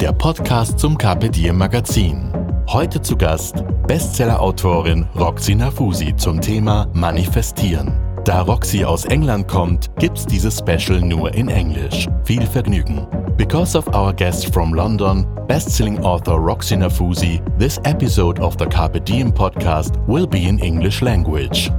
der Podcast zum Carpe Diem Magazin. Heute zu Gast Bestseller-Autorin Roxy Nafusi zum Thema Manifestieren. Da Roxy aus England kommt, gibt's dieses Special nur in Englisch. Viel Vergnügen. Because of our guest from London, best-selling author Roxy Nafusi, this episode of the Carpe Diem podcast will be in English language.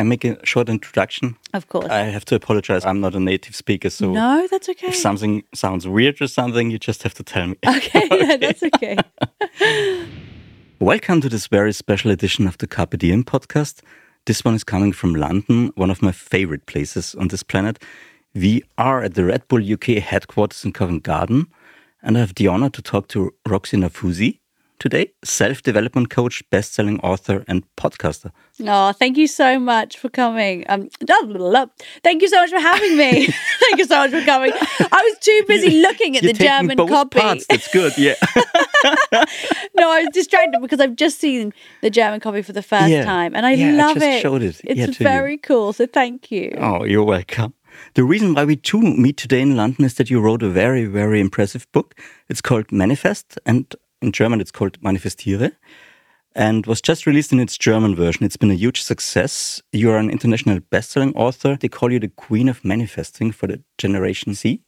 I make a short introduction. Of course. I have to apologize. I'm not a native speaker, so no, that's okay. if something sounds weird or something, you just have to tell me. Okay, yeah, that's okay. Welcome to this very special edition of the Carpe Diem podcast. This one is coming from London, one of my favorite places on this planet. We are at the Red Bull UK headquarters in Covent Garden, and I have the honor to talk to Roxie Nafousi today, self development coach, best selling author, and podcaster. Oh, thank you so much for coming. Um, thank you so much for having me. thank you so much for coming. I was too busy looking at You're the German both copy. Parts. That's good, yeah. no, I was distracted because I've just seen the German copy for the first Yeah. time, and I Yeah, I love just it. showed it, It's yeah, to you. very cool. So thank you. Oh, you're welcome. The reason why we two meet today in London is that you wrote a very, very impressive book. It's called Manifest, and in German it's called Manifestiere, and was just released in its German version. It's been a huge success. You are an international best-selling author. They call you the queen of manifesting for the Generation Z.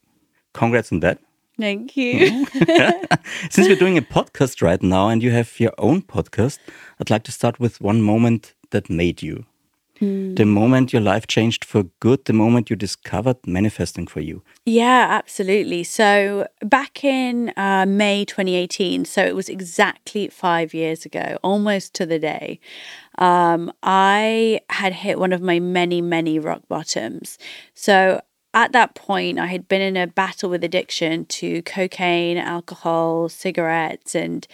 Congrats on that. Thank you. Since we're doing a podcast right now and you have your own podcast, I'd like to start with one moment that made you. The moment your life changed for good, the moment you discovered manifesting for you. Yeah, absolutely. So back in uh, May 2018, so it was exactly five years ago, almost to the day, um, I had hit one of my many, many rock bottoms. So at that point, I had been in a battle with addiction to cocaine, alcohol, cigarettes, and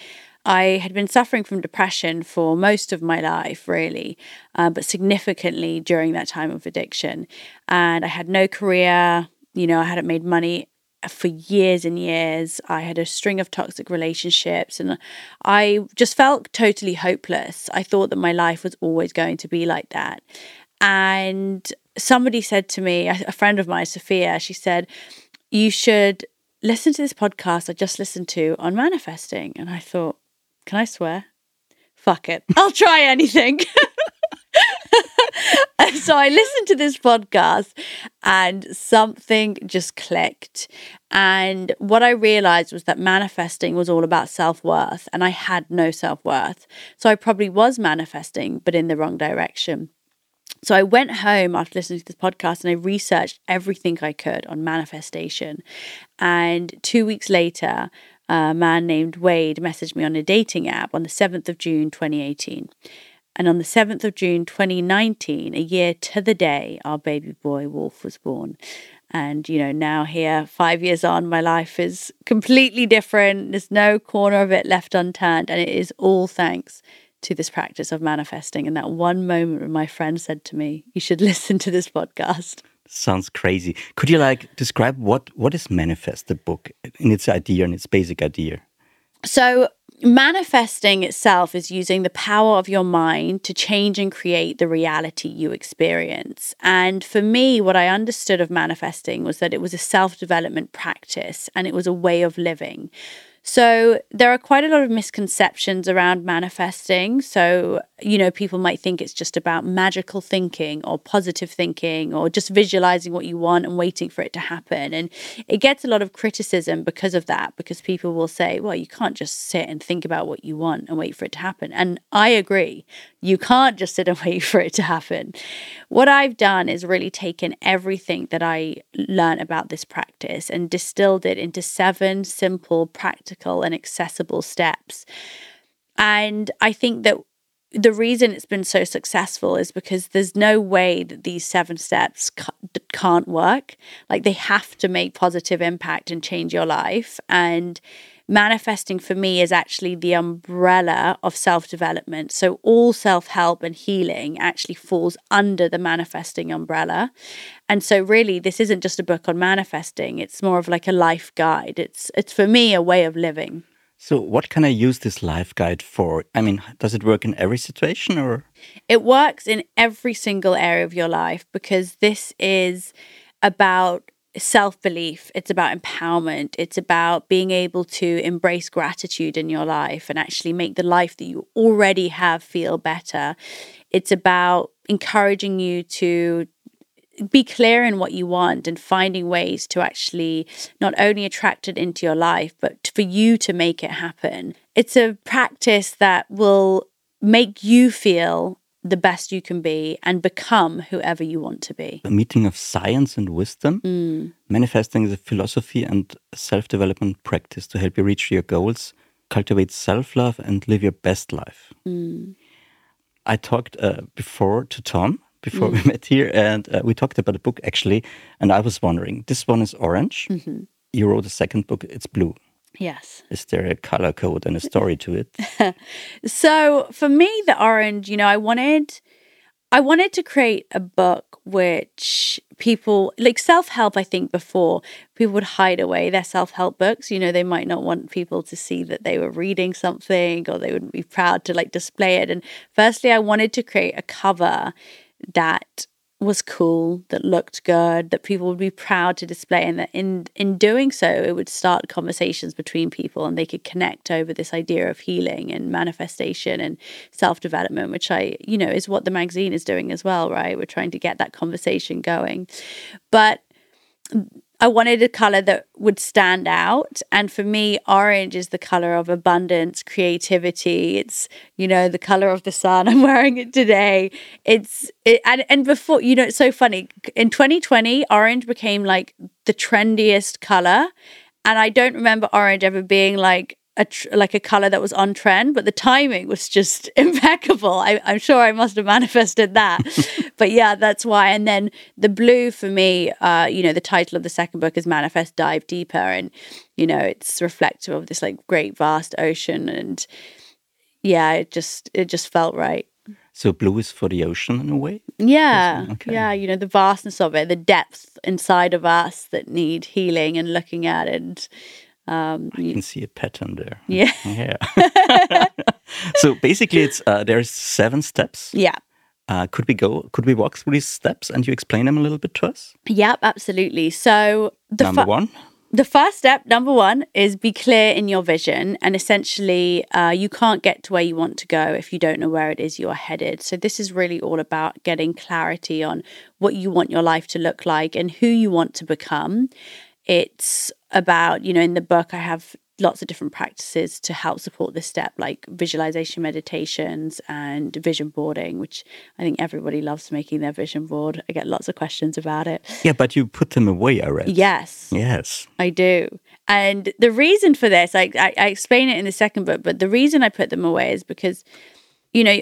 I had been suffering from depression for most of my life, really, uh, but significantly during that time of addiction. And I had no career, you know, I hadn't made money for years and years. I had a string of toxic relationships and I just felt totally hopeless. I thought that my life was always going to be like that. And somebody said to me, a a friend of mine, Sophia, she said, You should listen to this podcast I just listened to on manifesting. And I thought, Can I swear? Fuck it. I'll try anything. So I listened to this podcast and something just clicked. And what I realized was that manifesting was all about self worth, and I had no self worth. So I probably was manifesting, but in the wrong direction. So I went home after listening to this podcast and I researched everything I could on manifestation. And two weeks later, a man named Wade messaged me on a dating app on the 7th of June, 2018. And on the 7th of June 2019, a year to the day, our baby boy Wolf was born. And, you know, now here, five years on, my life is completely different. There's no corner of it left unturned. And it is all thanks to this practice of manifesting. And that one moment when my friend said to me, You should listen to this podcast. Sounds crazy. Could you like describe what what is Manifest, the book, in its idea and its basic idea? So, manifesting itself is using the power of your mind to change and create the reality you experience. And for me, what I understood of manifesting was that it was a self development practice and it was a way of living. So, there are quite a lot of misconceptions around manifesting. So, you know, people might think it's just about magical thinking or positive thinking or just visualizing what you want and waiting for it to happen. And it gets a lot of criticism because of that, because people will say, well, you can't just sit and think about what you want and wait for it to happen. And I agree. You can't just sit and wait for it to happen. What I've done is really taken everything that I learned about this practice and distilled it into seven simple, practical, and accessible steps. And I think that the reason it's been so successful is because there's no way that these seven steps can't work. Like they have to make positive impact and change your life. And manifesting for me is actually the umbrella of self development. So all self help and healing actually falls under the manifesting umbrella. And so really this isn't just a book on manifesting, it's more of like a life guide. It's it's for me a way of living. So, what can I use this life guide for? I mean, does it work in every situation or? It works in every single area of your life because this is about self belief, it's about empowerment, it's about being able to embrace gratitude in your life and actually make the life that you already have feel better. It's about encouraging you to be clear in what you want and finding ways to actually not only attract it into your life, but for you to make it happen. It's a practice that will make you feel the best you can be and become whoever you want to be. A meeting of science and wisdom. Mm. Manifesting is a philosophy and self development practice to help you reach your goals, cultivate self love, and live your best life. Mm. I talked uh, before to Tom before we met here, and uh, we talked about a book actually. And I was wondering, this one is orange. Mm-hmm. You wrote a second book; it's blue. Yes. Is there a color code and a story to it? so for me, the orange, you know, I wanted, I wanted to create a book which people like self help. I think before people would hide away their self help books. You know, they might not want people to see that they were reading something, or they wouldn't be proud to like display it. And firstly, I wanted to create a cover that was cool, that looked good, that people would be proud to display, and that in in doing so, it would start conversations between people, and they could connect over this idea of healing and manifestation and self development, which I, you know, is what the magazine is doing as well, right? We're trying to get that conversation going, but I wanted a color that would stand out. And for me, orange is the color of abundance, creativity. It's, you know, the color of the sun. I'm wearing it today. It's, it, and, and before, you know, it's so funny. In 2020, orange became like the trendiest color. And I don't remember orange ever being like a tr- like a color that was on trend, but the timing was just impeccable. I, am sure I must have manifested that, but yeah, that's why. And then the blue for me, uh, you know, the title of the second book is Manifest Dive Deeper, and you know, it's reflective of this like great vast ocean, and yeah, it just it just felt right. So blue is for the ocean in a way. Yeah, okay. yeah, you know, the vastness of it, the depth inside of us that need healing and looking at, and um, I can see a pattern there. Yeah. Yeah. so basically, it's uh, there's seven steps. Yeah. Uh, could we go? Could we walk through these steps and you explain them a little bit to us? Yep, absolutely. So the number one. The first step, number one, is be clear in your vision. And essentially, uh, you can't get to where you want to go if you don't know where it is you are headed. So, this is really all about getting clarity on what you want your life to look like and who you want to become. It's about, you know, in the book, I have lots of different practices to help support this step, like visualization meditations and vision boarding, which I think everybody loves making their vision board. I get lots of questions about it. Yeah, but you put them away already. Yes. Yes. I do. And the reason for this, I, I, I explain it in the second book, but the reason I put them away is because, you know,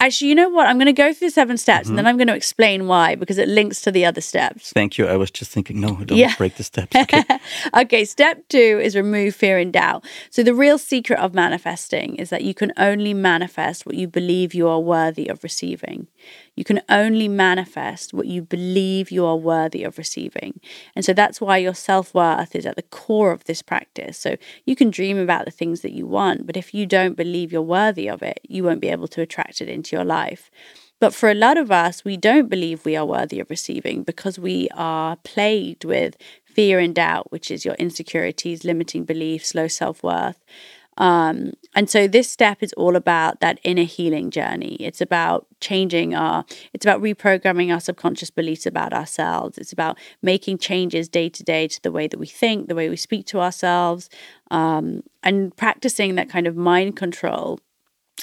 Actually, you know what? I'm going to go through the seven steps mm-hmm. and then I'm going to explain why because it links to the other steps. Thank you. I was just thinking, no, don't yeah. break the steps. Okay. okay, step two is remove fear and doubt. So, the real secret of manifesting is that you can only manifest what you believe you are worthy of receiving. You can only manifest what you believe you are worthy of receiving. And so that's why your self worth is at the core of this practice. So you can dream about the things that you want, but if you don't believe you're worthy of it, you won't be able to attract it into your life. But for a lot of us, we don't believe we are worthy of receiving because we are plagued with fear and doubt, which is your insecurities, limiting beliefs, low self worth. Um, and so this step is all about that inner healing journey. It's about changing our, it's about reprogramming our subconscious beliefs about ourselves. It's about making changes day to day to the way that we think, the way we speak to ourselves, um, and practicing that kind of mind control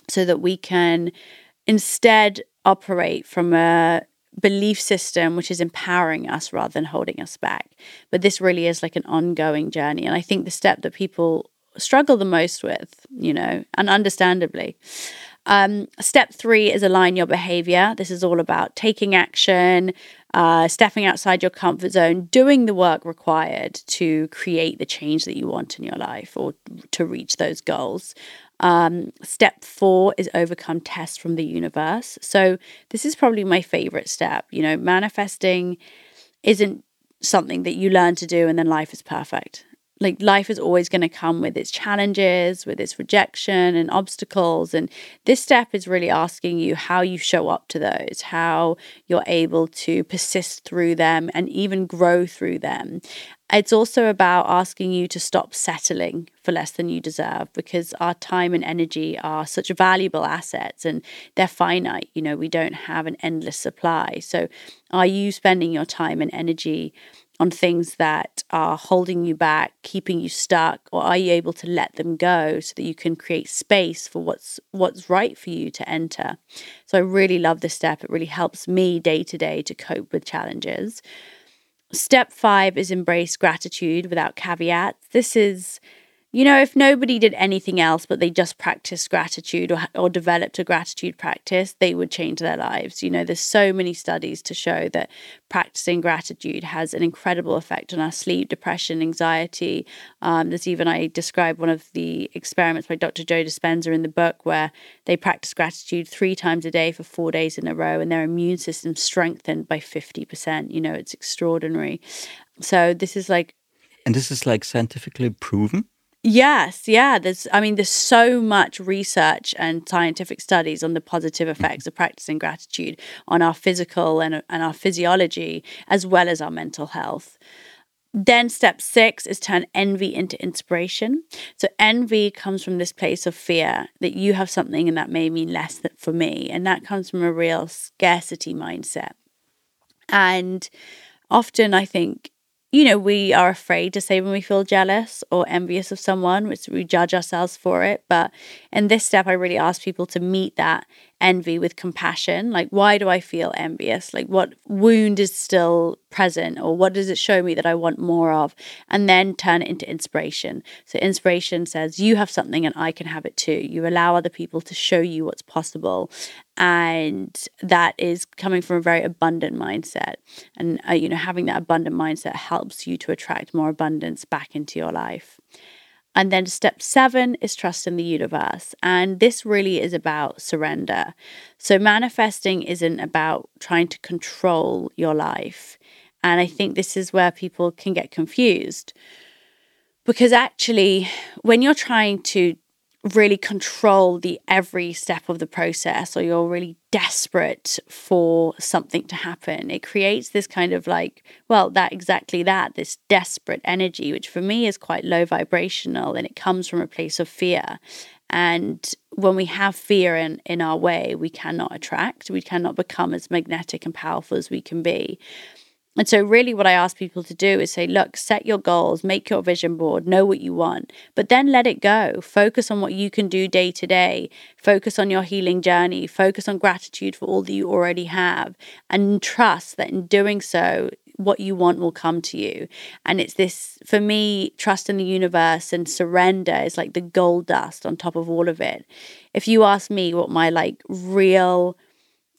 so that we can instead operate from a belief system which is empowering us rather than holding us back. But this really is like an ongoing journey. And I think the step that people struggle the most with, you know, and understandably. Um, step three is align your behavior. This is all about taking action, uh, stepping outside your comfort zone, doing the work required to create the change that you want in your life or to reach those goals. Um, step four is overcome tests from the universe. So, this is probably my favorite step. You know, manifesting isn't something that you learn to do and then life is perfect like life is always going to come with its challenges, with its rejection and obstacles. And this step is really asking you how you show up to those, how you're able to persist through them and even grow through them. It's also about asking you to stop settling for less than you deserve because our time and energy are such valuable assets and they're finite. You know, we don't have an endless supply. So, are you spending your time and energy on things that are holding you back, keeping you stuck, or are you able to let them go so that you can create space for what's what's right for you to enter? So I really love this step. It really helps me day to day to cope with challenges. Step 5 is embrace gratitude without caveats. This is you know, if nobody did anything else but they just practiced gratitude or, or developed a gratitude practice, they would change their lives. You know, there's so many studies to show that practicing gratitude has an incredible effect on our sleep, depression, anxiety. Um, there's even, I describe one of the experiments by Dr. Joe Dispenza in the book where they practice gratitude three times a day for four days in a row and their immune system strengthened by 50%. You know, it's extraordinary. So this is like. And this is like scientifically proven? Yes, yeah. There's, I mean, there's so much research and scientific studies on the positive effects of practicing gratitude on our physical and, and our physiology, as well as our mental health. Then, step six is turn envy into inspiration. So, envy comes from this place of fear that you have something and that may mean less for me. And that comes from a real scarcity mindset. And often, I think you know, we are afraid to say when we feel jealous or envious of someone, which we judge ourselves for it. But in this step, I really ask people to meet that envy with compassion. Like, why do I feel envious? Like, what wound is still present, or what does it show me that I want more of? And then turn it into inspiration. So, inspiration says, you have something and I can have it too. You allow other people to show you what's possible. And that is coming from a very abundant mindset. And, uh, you know, having that abundant mindset helps you to attract more abundance back into your life. And then step seven is trust in the universe. And this really is about surrender. So manifesting isn't about trying to control your life. And I think this is where people can get confused. Because actually, when you're trying to really control the every step of the process or you're really desperate for something to happen. It creates this kind of like well that exactly that this desperate energy which for me is quite low vibrational and it comes from a place of fear. And when we have fear in in our way we cannot attract we cannot become as magnetic and powerful as we can be and so, really, what I ask people to do is say, look, set your goals, make your vision board, know what you want, but then let it go. Focus on what you can do day to day. Focus on your healing journey. Focus on gratitude for all that you already have. And trust that in doing so, what you want will come to you. And it's this, for me, trust in the universe and surrender is like the gold dust on top of all of it. If you ask me what my like real,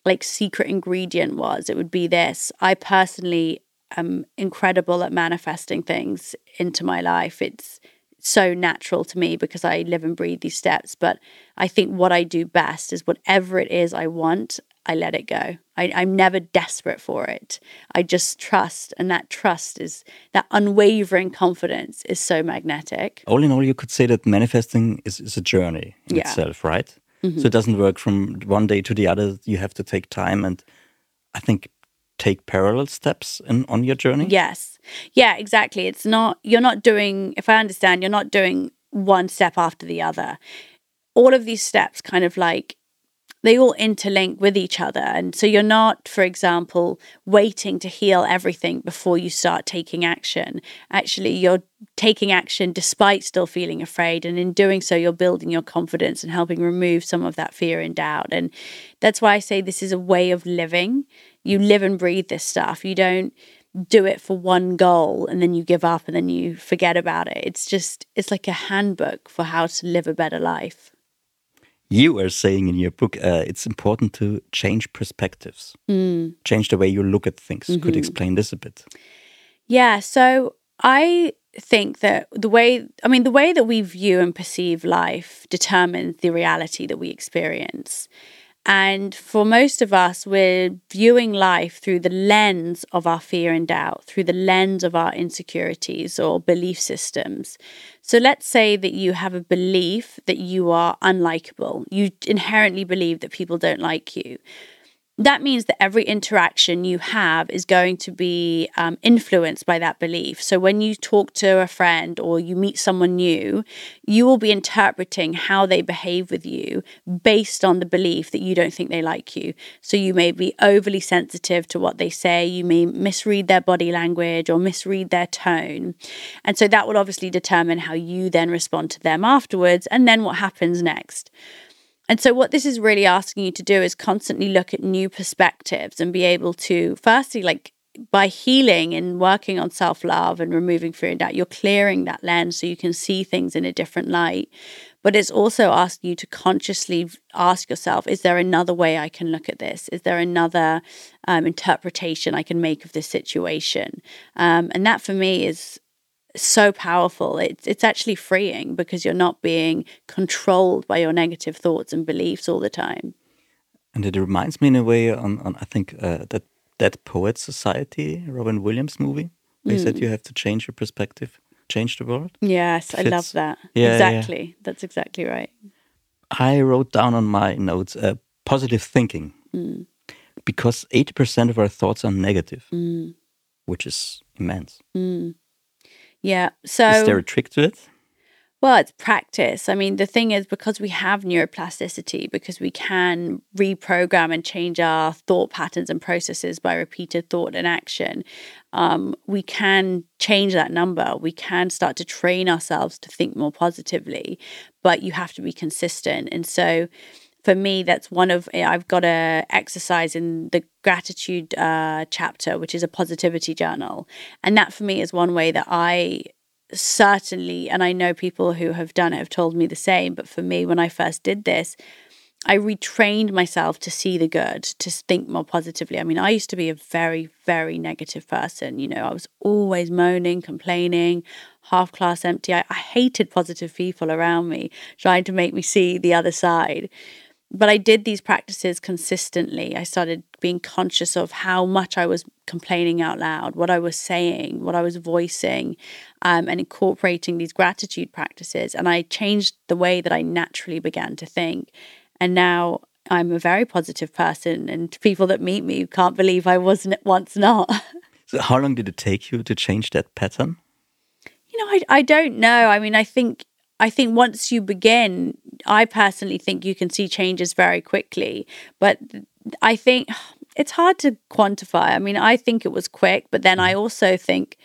like secret ingredient was, it would be this. I personally am incredible at manifesting things into my life. It's so natural to me because I live and breathe these steps. But I think what I do best is whatever it is I want, I let it go. I, I'm never desperate for it. I just trust. And that trust is that unwavering confidence is so magnetic. All in all, you could say that manifesting is, is a journey in Yeah. itself, right? Mm-hmm. So it doesn't work from one day to the other. You have to take time and I think take parallel steps in, on your journey. Yes. Yeah, exactly. It's not, you're not doing, if I understand, you're not doing one step after the other. All of these steps kind of like, they all interlink with each other. And so you're not, for example, waiting to heal everything before you start taking action. Actually, you're taking action despite still feeling afraid. And in doing so, you're building your confidence and helping remove some of that fear and doubt. And that's why I say this is a way of living. You live and breathe this stuff. You don't do it for one goal and then you give up and then you forget about it. It's just, it's like a handbook for how to live a better life. You are saying in your book uh, it's important to change perspectives, change the way you look at things. Could explain this a bit? Yeah, so I think that the way, I mean, the way that we view and perceive life determines the reality that we experience. And for most of us, we're viewing life through the lens of our fear and doubt, through the lens of our insecurities or belief systems. So let's say that you have a belief that you are unlikable. You inherently believe that people don't like you that means that every interaction you have is going to be um, influenced by that belief. So when you talk to a friend or you meet someone new, you will be interpreting how they behave with you based on the belief that you don't think they like you. So you may be overly sensitive to what they say, you may misread their body language or misread their tone. And so that will obviously determine how you then respond to them afterwards and then what happens next. And so, what this is really asking you to do is constantly look at new perspectives and be able to, firstly, like by healing and working on self love and removing fear and doubt, you're clearing that lens so you can see things in a different light. But it's also asking you to consciously ask yourself is there another way I can look at this? Is there another um, interpretation I can make of this situation? Um, and that for me is so powerful. It's it's actually freeing because you're not being controlled by your negative thoughts and beliefs all the time. And it reminds me in a way on, on I think uh, that that Poet Society, Robin Williams movie. They mm. said you have to change your perspective, change the world. Yes, Fits. I love that. Yeah, exactly. Yeah. That's exactly right. I wrote down on my notes uh, positive thinking mm. because 80% of our thoughts are negative, mm. which is immense. Yeah. So is there a trick to it? Well, it's practice. I mean, the thing is, because we have neuroplasticity, because we can reprogram and change our thought patterns and processes by repeated thought and action, um, we can change that number. We can start to train ourselves to think more positively, but you have to be consistent. And so, for me, that's one of eh, I've got a exercise in the gratitude uh, chapter, which is a positivity journal, and that for me is one way that I certainly, and I know people who have done it have told me the same. But for me, when I first did this, I retrained myself to see the good, to think more positively. I mean, I used to be a very, very negative person. You know, I was always moaning, complaining, half class empty. I, I hated positive people around me, trying to make me see the other side but I did these practices consistently. I started being conscious of how much I was complaining out loud, what I was saying, what I was voicing, um, and incorporating these gratitude practices. And I changed the way that I naturally began to think. And now I'm a very positive person, and people that meet me can't believe I wasn't once not. so, how long did it take you to change that pattern? You know, I, I don't know. I mean, I think I think once you begin, I personally think you can see changes very quickly. But I think it's hard to quantify. I mean, I think it was quick, but then I also think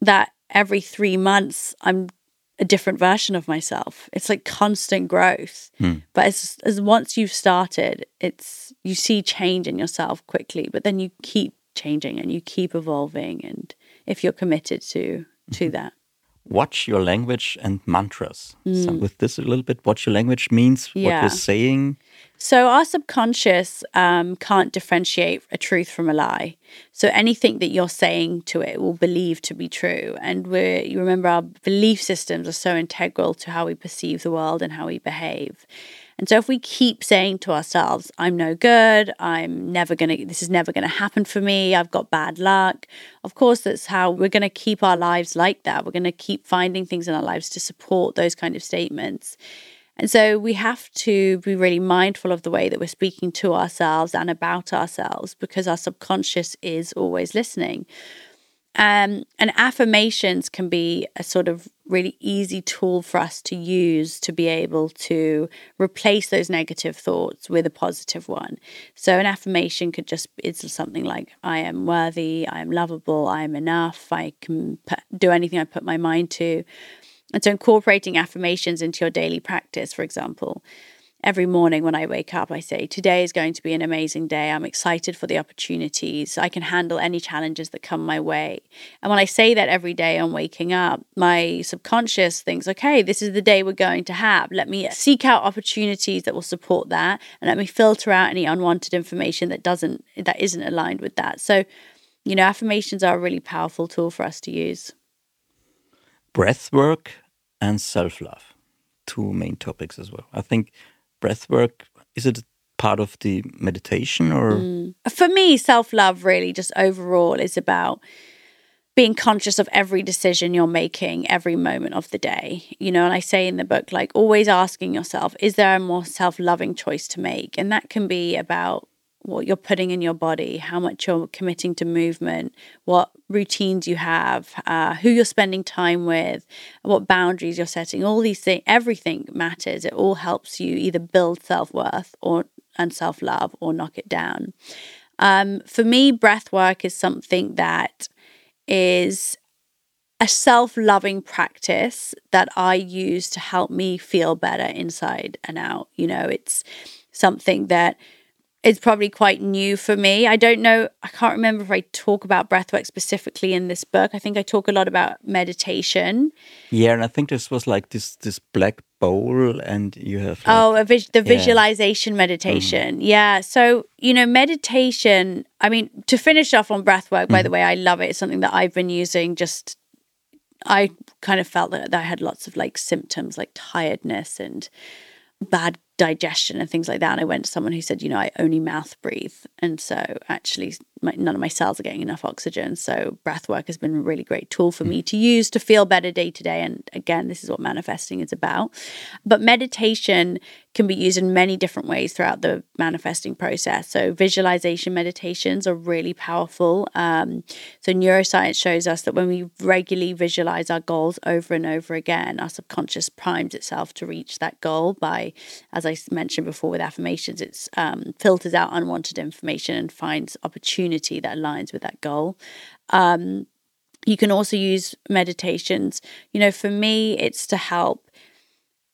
that every three months I'm a different version of myself. It's like constant growth. Hmm. But as as once you've started, it's you see change in yourself quickly, but then you keep changing and you keep evolving and if you're committed to to mm-hmm. that watch your language and mantras. Mm. So with this a little bit, watch your language means yeah. what you're saying. So our subconscious um, can't differentiate a truth from a lie. So anything that you're saying to it will believe to be true. And we you remember our belief systems are so integral to how we perceive the world and how we behave. And so if we keep saying to ourselves, I'm no good, I'm never going to, this is never going to happen for me, I've got bad luck, of course, that's how we're going to keep our lives like that. We're going to keep finding things in our lives to support those kind of statements. And so we have to be really mindful of the way that we're speaking to ourselves and about ourselves because our subconscious is always listening. Um, and affirmations can be a sort of really easy tool for us to use to be able to replace those negative thoughts with a positive one. So, an affirmation could just it's something like, I am worthy, I am lovable, I am enough, I can do anything I put my mind to. And so, incorporating affirmations into your daily practice, for example, every morning when I wake up, I say, Today is going to be an amazing day. I'm excited for the opportunities. I can handle any challenges that come my way. And when I say that every day on waking up, my subconscious thinks, Okay, this is the day we're going to have. Let me seek out opportunities that will support that and let me filter out any unwanted information that doesn't, that isn't aligned with that. So, you know, affirmations are a really powerful tool for us to use. Breath work and self love, two main topics as well. I think breath work is it part of the meditation or? Mm. for me self-love really just overall is about being conscious of every decision you're making every moment of the day. You know and i say in the book like always asking yourself is there a more self-loving choice to make? And that can be about what you're putting in your body, how much you're committing to movement, what routines you have, uh, who you're spending time with, what boundaries you're setting. All these things, everything matters. It all helps you either build self worth or and self love or knock it down. Um, for me, breath work is something that is a self loving practice that I use to help me feel better inside and out. You know, it's something that is probably quite new for me. I don't know, I can't remember if I talk about breathwork specifically in this book. I think I talk a lot about meditation. Yeah, and I think this was like this this black bowl and you have like, Oh, vis- the yeah. visualization meditation. Mm. Yeah. So, you know, meditation, I mean, to finish off on breathwork, by mm. the way, I love it. It's something that I've been using just I kind of felt that, that I had lots of like symptoms like tiredness and bad digestion and things like that. And I went to someone who said, you know, I only mouth breathe. And so actually, my, none of my cells are getting enough oxygen. So breath work has been a really great tool for me to use to feel better day to day. And again, this is what manifesting is about. But meditation can be used in many different ways throughout the manifesting process. So visualization meditations are really powerful. Um, so neuroscience shows us that when we regularly visualize our goals over and over again, our subconscious primes itself to reach that goal by, as I mentioned before with affirmations, it um, filters out unwanted information and finds opportunity that aligns with that goal. Um, you can also use meditations. You know, for me, it's to help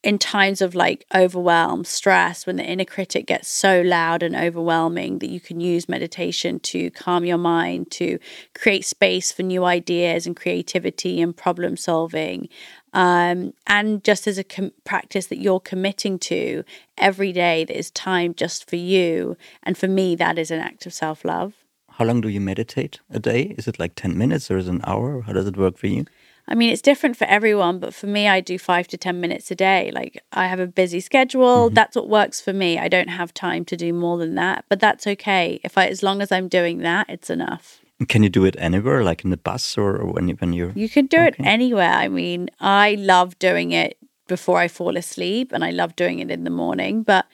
in times of like overwhelm, stress, when the inner critic gets so loud and overwhelming that you can use meditation to calm your mind, to create space for new ideas and creativity and problem solving. Um, and just as a com- practice that you're committing to every day that is time just for you. And for me, that is an act of self love. How long do you meditate a day? Is it like 10 minutes or is it an hour? How does it work for you? I mean, it's different for everyone, but for me, I do five to 10 minutes a day. Like, I have a busy schedule. Mm-hmm. That's what works for me. I don't have time to do more than that, but that's okay. If I, as long as I'm doing that, it's enough. Can you do it anywhere, like in the bus or when, you, when you're. You can do okay. it anywhere. I mean, I love doing it before I fall asleep and I love doing it in the morning, but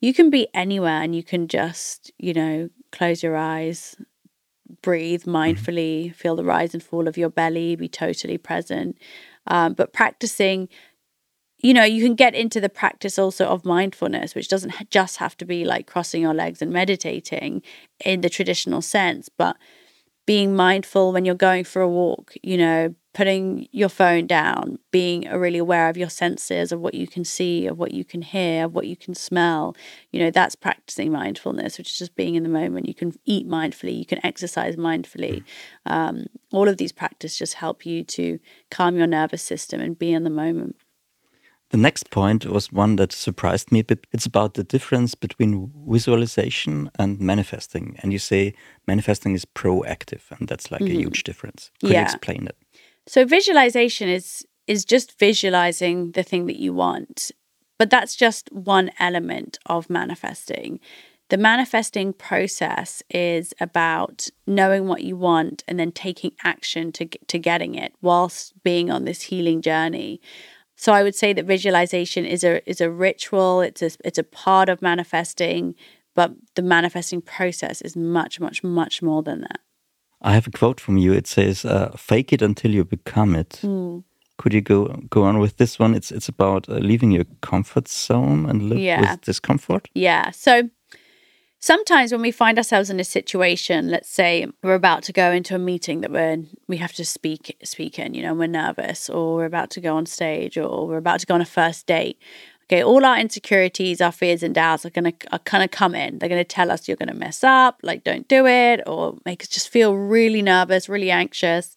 you can be anywhere and you can just, you know, close your eyes, breathe mm-hmm. mindfully, mm-hmm. feel the rise and fall of your belly, be totally present. Um, but practicing, you know, you can get into the practice also of mindfulness, which doesn't just have to be like crossing your legs and meditating in the traditional sense, but being mindful when you're going for a walk, you know, putting your phone down, being really aware of your senses, of what you can see, of what you can hear, of what you can smell. You know, that's practicing mindfulness, which is just being in the moment. You can eat mindfully, you can exercise mindfully. Um, all of these practices just help you to calm your nervous system and be in the moment. The next point was one that surprised me, but it's about the difference between visualization and manifesting. And you say manifesting is proactive, and that's like mm -hmm. a mm-hmm. huge difference. Could yeah. you explain it? So visualization is is just visualizing the thing that you want. But that's just one element of manifesting. The manifesting process is about knowing what you want and then taking action to to getting it whilst being on this healing journey. So I would say that visualization is a is a ritual. It's a it's a part of manifesting, but the manifesting process is much much much more than that. I have a quote from you. It says, uh, "Fake it until you become it." Mm. Could you go go on with this one? It's it's about uh, leaving your comfort zone and live yeah. with discomfort. Yeah. So sometimes when we find ourselves in a situation let's say we're about to go into a meeting that we're in, we have to speak speak in you know we're nervous or we're about to go on stage or we're about to go on a first date Okay, all our insecurities, our fears and doubts are gonna are kind of come in. They're gonna tell us you're gonna mess up, like don't do it, or make us just feel really nervous, really anxious.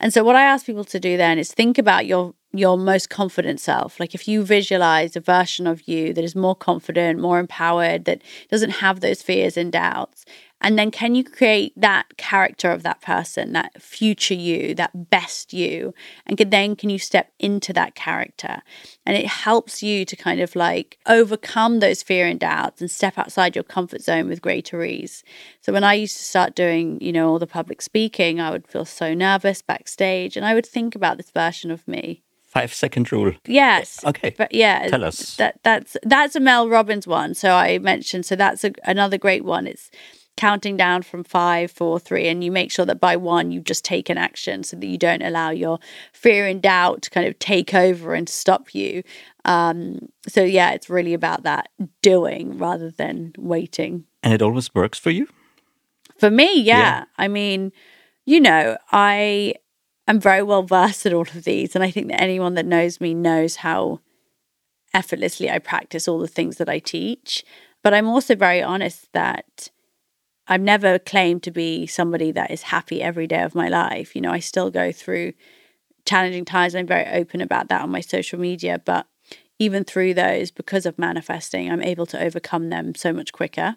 And so what I ask people to do then is think about your your most confident self. Like if you visualize a version of you that is more confident, more empowered, that doesn't have those fears and doubts, and then can you create that character of that person, that future you, that best you? And then can you step into that character? And it helps you to kind of like overcome those fear and doubts and step outside your comfort zone with greater ease. So when I used to start doing, you know, all the public speaking, I would feel so nervous backstage and I would think about this version of me five second rule. Yes. Okay. But yeah, Tell us. That that's that's a Mel Robbins one. So I mentioned. So that's a, another great one. It's counting down from five, four, three, and you make sure that by one you've just taken action, so that you don't allow your fear and doubt to kind of take over and stop you. Um, so yeah, it's really about that doing rather than waiting. And it always works for you. For me, yeah. Yeah. I mean, you know, I am very well versed at all of these, and I think that anyone that knows me knows how effortlessly I practice all the things that I teach. But I'm also very honest that I've never claimed to be somebody that is happy every day of my life. You know, I still go through challenging times. I'm very open about that on my social media, but even through those, because of manifesting, I'm able to overcome them so much quicker.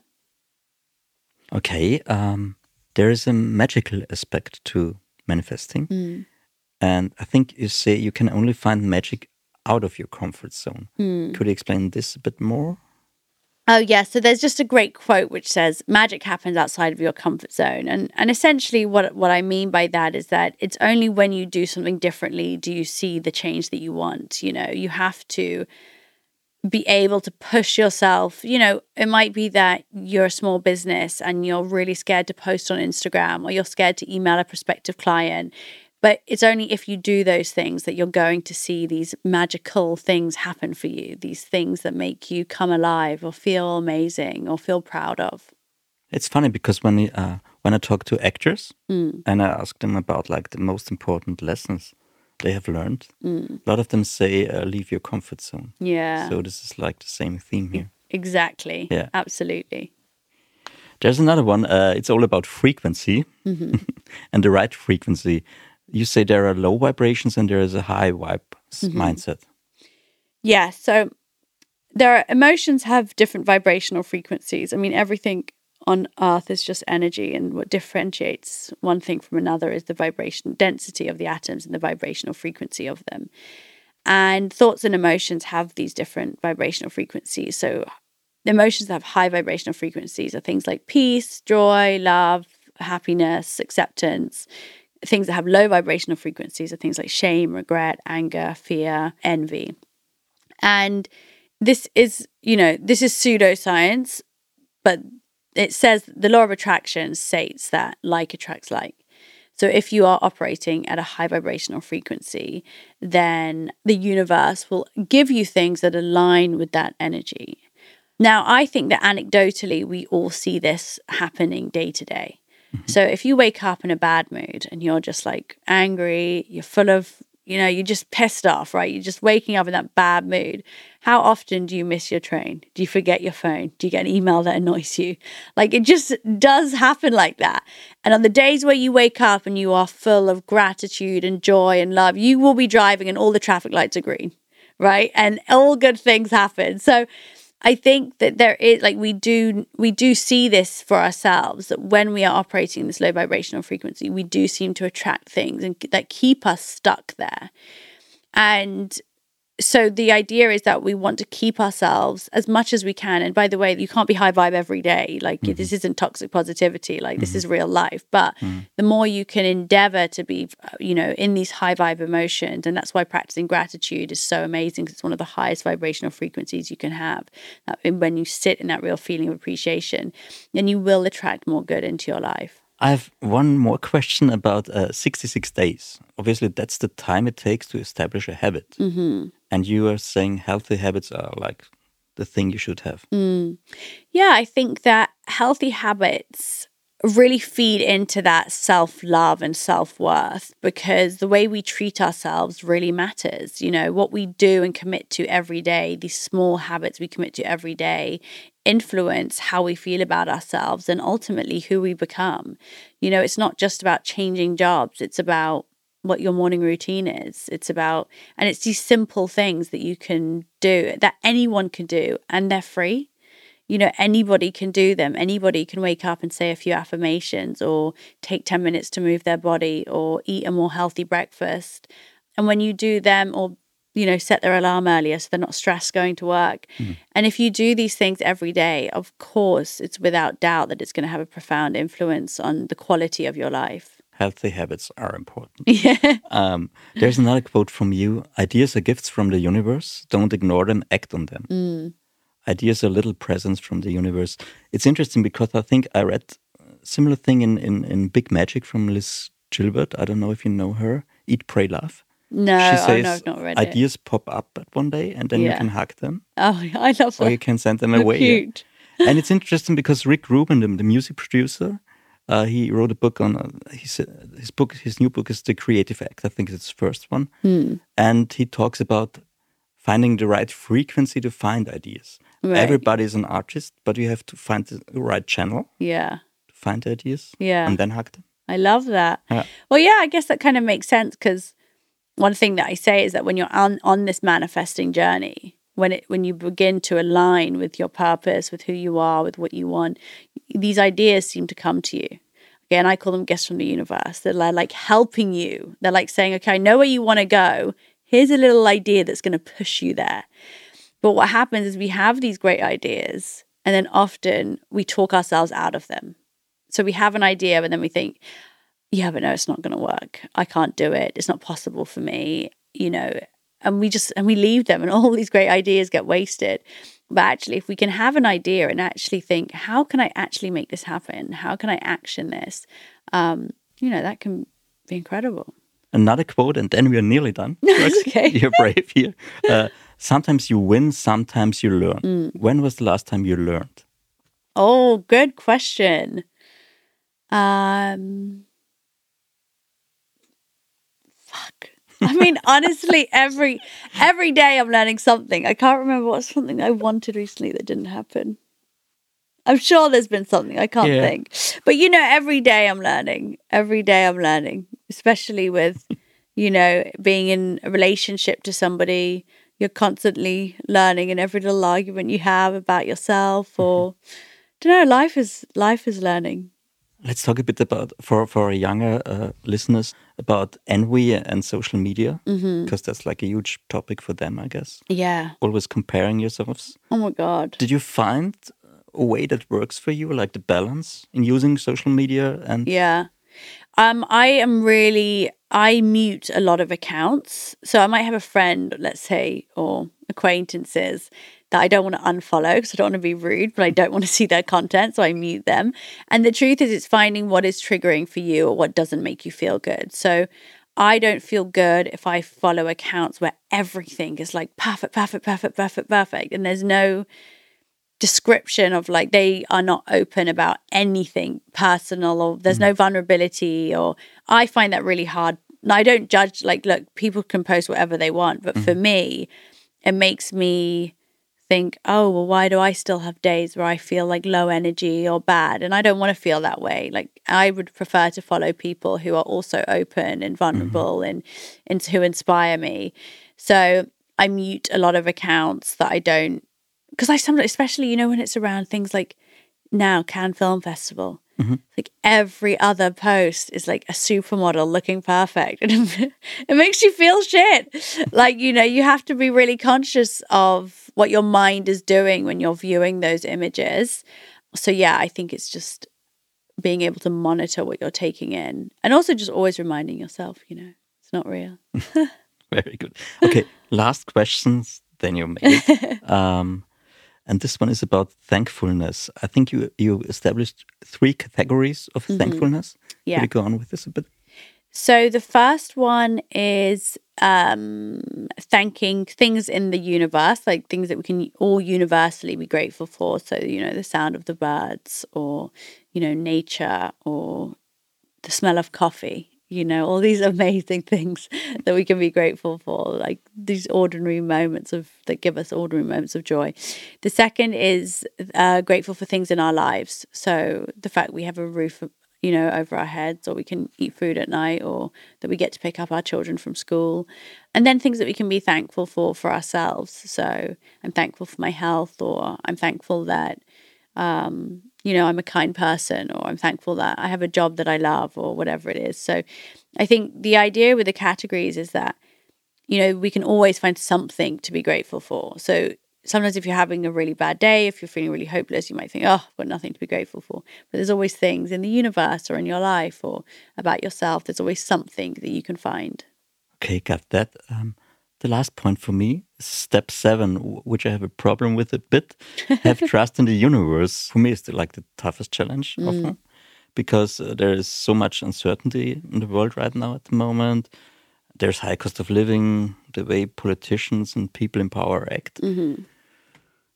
Okay. Um, there is a magical aspect to manifesting. Mm. And I think you say you can only find magic out of your comfort zone. Mm. Could you explain this a bit more? Oh yeah, so there's just a great quote which says magic happens outside of your comfort zone. And and essentially what what I mean by that is that it's only when you do something differently do you see the change that you want, you know. You have to be able to push yourself. You know, it might be that you're a small business and you're really scared to post on Instagram or you're scared to email a prospective client. But it's only if you do those things that you're going to see these magical things happen for you, these things that make you come alive or feel amazing or feel proud of. It's funny because when uh, when I talk to actors Mm. and I ask them about like the most important lessons they have learned, Mm. a lot of them say uh, leave your comfort zone. Yeah. So this is like the same theme here. exactly. Yeah. Absolutely. There's another one. Uh, it's all about frequency Mm-hmm. and the right frequency. You say there are low vibrations and there is a high vibe Mm-hmm. mindset. Yeah. So there are emotions have different vibrational frequencies. I mean, everything on earth is just energy and what differentiates one thing from another is the vibration density of the atoms and the vibrational frequency of them. And thoughts and emotions have these different vibrational frequencies. So emotions that have high vibrational frequencies are things like peace, joy, love, happiness, acceptance. Things that have low vibrational frequencies are things like shame, regret, anger, fear, envy. And this is, you know, this is pseudoscience, but it says the law of attraction states that like attracts like. So if you are operating at a high vibrational frequency, then the universe will give you things that align with that energy. Now, I think that anecdotally, we all see this happening day to day. Mm-hmm. So if you wake up in a bad mood and you're just like angry, you're full of, you know, you're just pissed off, right? You're just waking up in that bad mood. How often do you miss your train? Do you forget your phone? Do you get an email that annoys you? Like it just does happen like that. And on the days where you wake up and you are full of gratitude and joy and love, you will be driving and all the traffic lights are green, right? And all good things happen. So I think that there is like we do we do see this for ourselves that when we are operating this low vibrational frequency, we do seem to attract things and that keep us stuck there. And so the idea is that we want to keep ourselves as much as we can. And by the way, you can't be high vibe every day. Like this isn't toxic positivity. Like this is real life. But the more you can endeavor to be, uh, you know, in these high vibe emotions, and that's why practicing gratitude is so amazing because it's one of the highest vibrational frequencies you can have. When you sit in that real feeling of appreciation, then you will attract more good into your life. I have one more question about uh, 66 days. Obviously, that's the time it takes to establish a habit. Mm-hmm. And you are saying healthy habits are like the thing you should have. Mm. Yeah, I think that healthy habits really feed into that self love and self worth because the way we treat ourselves really matters. You know, what we do and commit to every day, these small habits we commit to every day, influence how we feel about ourselves and ultimately who we become. You know, it's not just about changing jobs, it's about what your morning routine is. It's about, and it's these simple things that you can do that anyone can do and they're free you know, anybody can do them. Anybody can wake up and say a few affirmations or take 10 minutes to move their body or eat a more healthy breakfast. And when you do them or, you know, set their alarm earlier so they're not stressed going to work. Mm. And if you do these things every day, of course, it's without doubt that it's going to have a profound influence on the quality of your life. Healthy habits are important. Yeah. Um, there's another quote from you Ideas are gifts from the universe. Don't ignore them, act on them. Mm ideas are little presents from the universe. It's interesting because I think I read a similar thing in, in, in Big Magic from Liz Gilbert. I don't know if you know her. Eat, Pray, Love. No, she says oh, no, I've not read ideas it. pop up at one day and then Yeah. you can hug them Oh, I love that. or you can send them They're away. Cute. and it's interesting because Rick Rubin, the, the music producer, uh, he wrote a book on uh, his his book. His new book is The Creative Act. I think it's his first one, Hmm. and he talks about finding the right frequency to find ideas. Right. Everybody is an artist, but you have to find the right channel Yeah. to find ideas, Yeah. and then hug them. I love that. Yeah. Well, yeah, I guess that kind of makes sense because one thing that I say is that when you're on on this manifesting journey, when it when you begin to align with your purpose, with who you are, with what you want, these ideas seem to come to you. Again, I call them gifts from the universe. They're li- like helping you. They're like saying, "Okay, I know where you want to go. Here's a little idea that's going to push you there." But what happens is we have these great ideas, and then often we talk ourselves out of them. So we have an idea, but then we think, yeah, but no, it's not going to work. I can't do it. It's not possible for me, you know. And we just, and we leave them, and all these great ideas get wasted. But actually, if we can have an idea and actually think, how can I actually make this happen? How can I action this? Um, you know, that can be incredible. Another quote, and then we are nearly done. okay. You're brave here. Uh, sometimes you win, sometimes you learn. Mm. When was the last time you learned? Oh, good question. Um, fuck. I mean, honestly, every every day I'm learning something. I can't remember what's something I wanted recently that didn't happen. I'm sure there's been something I can't Yeah. think, but you know, every day I'm learning. Every day I'm learning, especially with, you know, being in a relationship to somebody. You're constantly learning in every little argument you have about yourself, or mm-hmm. don't know. Life is life is learning. Let's talk a bit about for for younger uh, listeners about envy and social media Mm-hmm. because that's like a huge topic for them, I guess. Yeah. Always comparing yourselves. Oh my god. Did you find a way that works for you, like the balance in using social media and Yeah. Um, I am really I mute a lot of accounts. So I might have a friend, let's say, or acquaintances that I don't want to unfollow because I don't want to be rude, but I don't want to see their content, so I mute them. And the truth is it's finding what is triggering for you or what doesn't make you feel good. So I don't feel good if I follow accounts where everything is like perfect, perfect, perfect, perfect, perfect. And there's no description of like they are not open about anything personal or there's mm. no vulnerability or I find that really hard. And I don't judge like look, people can post whatever they want, but for mm-hmm. me, it makes me think, oh well, why do I still have days where I feel like low energy or bad? And I don't want to feel that way. Like I would prefer to follow people who are also open and mm-hmm. vulnerable and and who inspire me. So I mute a lot of accounts that I don't because I sometimes, especially you know, when it's around things like now Cannes Film Festival, like every other post is like a supermodel looking perfect, and it, it makes you feel shit. like you know, you have to be really conscious of what your mind is doing when you're viewing those images. So yeah, I think it's just being able to monitor what you're taking in, and also just always reminding yourself, you know, it's not real. Very good. Okay, last questions, then you make it. um, and this one is about thankfulness. I think you you established three categories of thankfulness. Mm-hmm. Yeah. Could you go on with this a bit? So the first one is um, thanking things in the universe, like things that we can all universally be grateful for. So, you know, the sound of the birds or, you know, nature or the smell of coffee, you know, all these amazing things that we can be grateful for, like these ordinary moments of that give us ordinary moments of joy. The second is uh, grateful for things in our lives. So the fact we have a roof you know, over our heads, or we can eat food at night, or that we get to pick up our children from school. And then things that we can be thankful for for ourselves. So I'm thankful for my health, or I'm thankful that, um, you know, I'm a kind person, or I'm thankful that I have a job that I love, or whatever it is. So I think the idea with the categories is that, you know, we can always find something to be grateful for. So sometimes if you're having a really bad day, if you're feeling really hopeless, you might think, oh, I've got nothing to be grateful for. But there's always things in the universe or in your life or about yourself. There's always something that you can find. Okay, got that. Um, the last point for me is step seven, which I have a problem with a bit. have trust in the universe. For me, is the, like the toughest challenge mm. often because uh, there is so much uncertainty in the world right now at the moment. There's high cost of living, the way politicians and people in power act. Mm -hmm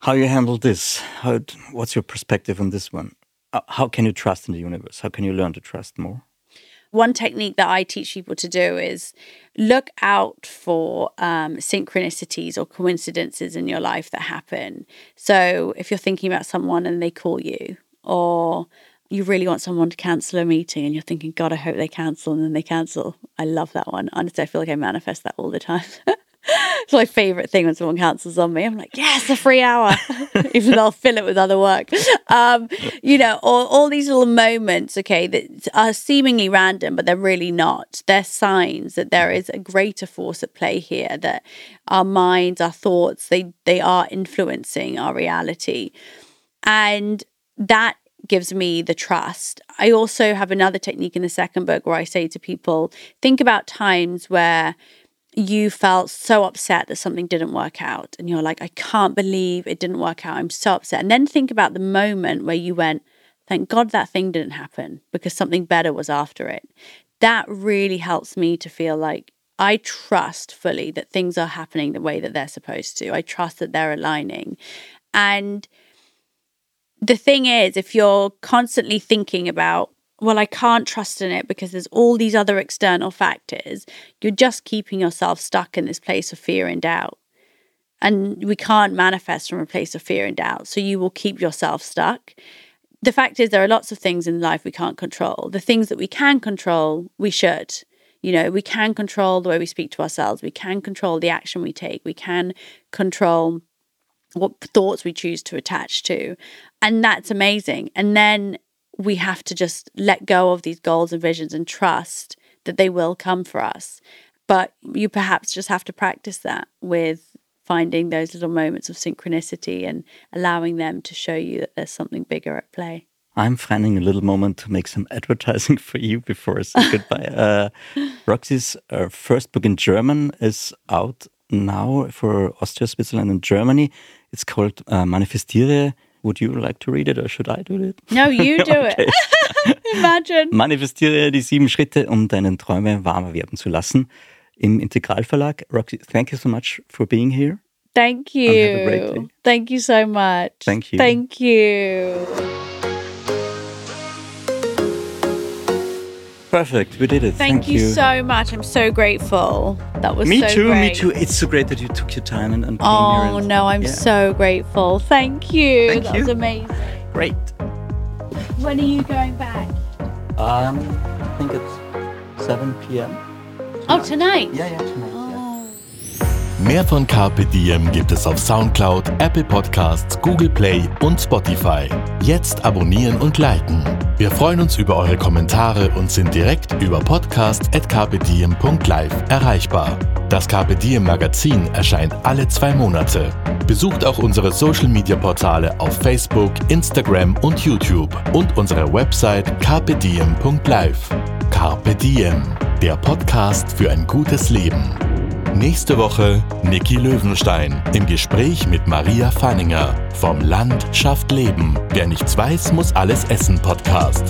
how you handle this. How, what's your perspective on this one? Uh, how can you trust in the universe? How can you learn to trust more? One technique that I teach people to do is look out for um, synchronicities or coincidences in your life that happen. So if you're thinking about someone and they call you, or you really want someone to cancel a meeting and you're thinking, God, I hope they cancel, and then they cancel. I love that one. Honestly, I feel like I manifest that all the time. it's my favorite thing when someone cancels on me. I'm like, yes, a free hour, even though I'll fill it with other work. Um, you know, all, all these little moments, okay, that are seemingly random, but they're really not. They're signs that there is a greater force at play here, that our minds, our thoughts, they, they are influencing our reality. And that gives me the trust. I also have another technique in the second book where I say to people, think about times where you felt so upset that something didn't work out and you're like i can't believe it didn't work out. I'm so upset. And then think about the moment where you went thank god that thing didn't happen because something better was after it. That really helps me to feel like i trust fully that things are happening the way that they're supposed to. I trust that they're aligning. And the thing is if you're constantly thinking about well, I can't trust in it because there's all these other external factors, you're just keeping yourself stuck in this place of fear and doubt. And we can't manifest from a place of fear and doubt. So you will keep yourself stuck. The fact is, there are lots of things in life we can't control. The things that we can control, we should. You know, we can control the way we speak to ourselves. We can control the action we take. We can control what thoughts we choose to attach to. And that's amazing. And then we have to just let go of these goals and visions and trust that they will come for us. But you perhaps just have to practice that with finding those little moments of synchronicity and allowing them to show you that there's something bigger at play. I'm finding a little moment to make some advertising for you before I say goodbye. Uh, Roxie's uh, first book in German is out now for Austria, Switzerland, and Germany. It's called uh, Manifestiere would you like to read it or should I do it? No, you do it. Imagine. Manifestiere die sieben Schritte, um deinen Träume warmer werden zu lassen. Im Integralverlag. Roxy, thank you so much for being here. Thank you. Thank you so much. Thank you. Thank you. Perfect. We did it. Thank, Thank you, you, so much. I'm so grateful. That was me so too. Great. Me too. It's so great that you took your time and, and oh here. Oh no, I'm yeah. so grateful. Thank you. Thank that you. was amazing. Great. When are you going back? Um, I think it's 7 p.m. Tonight. Oh, tonight. Yeah, yeah, tonight. Mehr von Carpe Diem gibt es auf Soundcloud, Apple Podcasts, Google Play und Spotify. Jetzt abonnieren und liken. Wir freuen uns über eure Kommentare und sind direkt über podcast.carpediem.live erreichbar. Das Carpe Diem Magazin erscheint alle zwei Monate. Besucht auch unsere Social Media Portale auf Facebook, Instagram und YouTube und unsere Website carpediem.live. Carpe Diem, der Podcast für ein gutes Leben. Nächste Woche Niki Löwenstein im Gespräch mit Maria Fanninger vom Land schafft Leben. Wer nichts weiß, muss alles essen Podcast.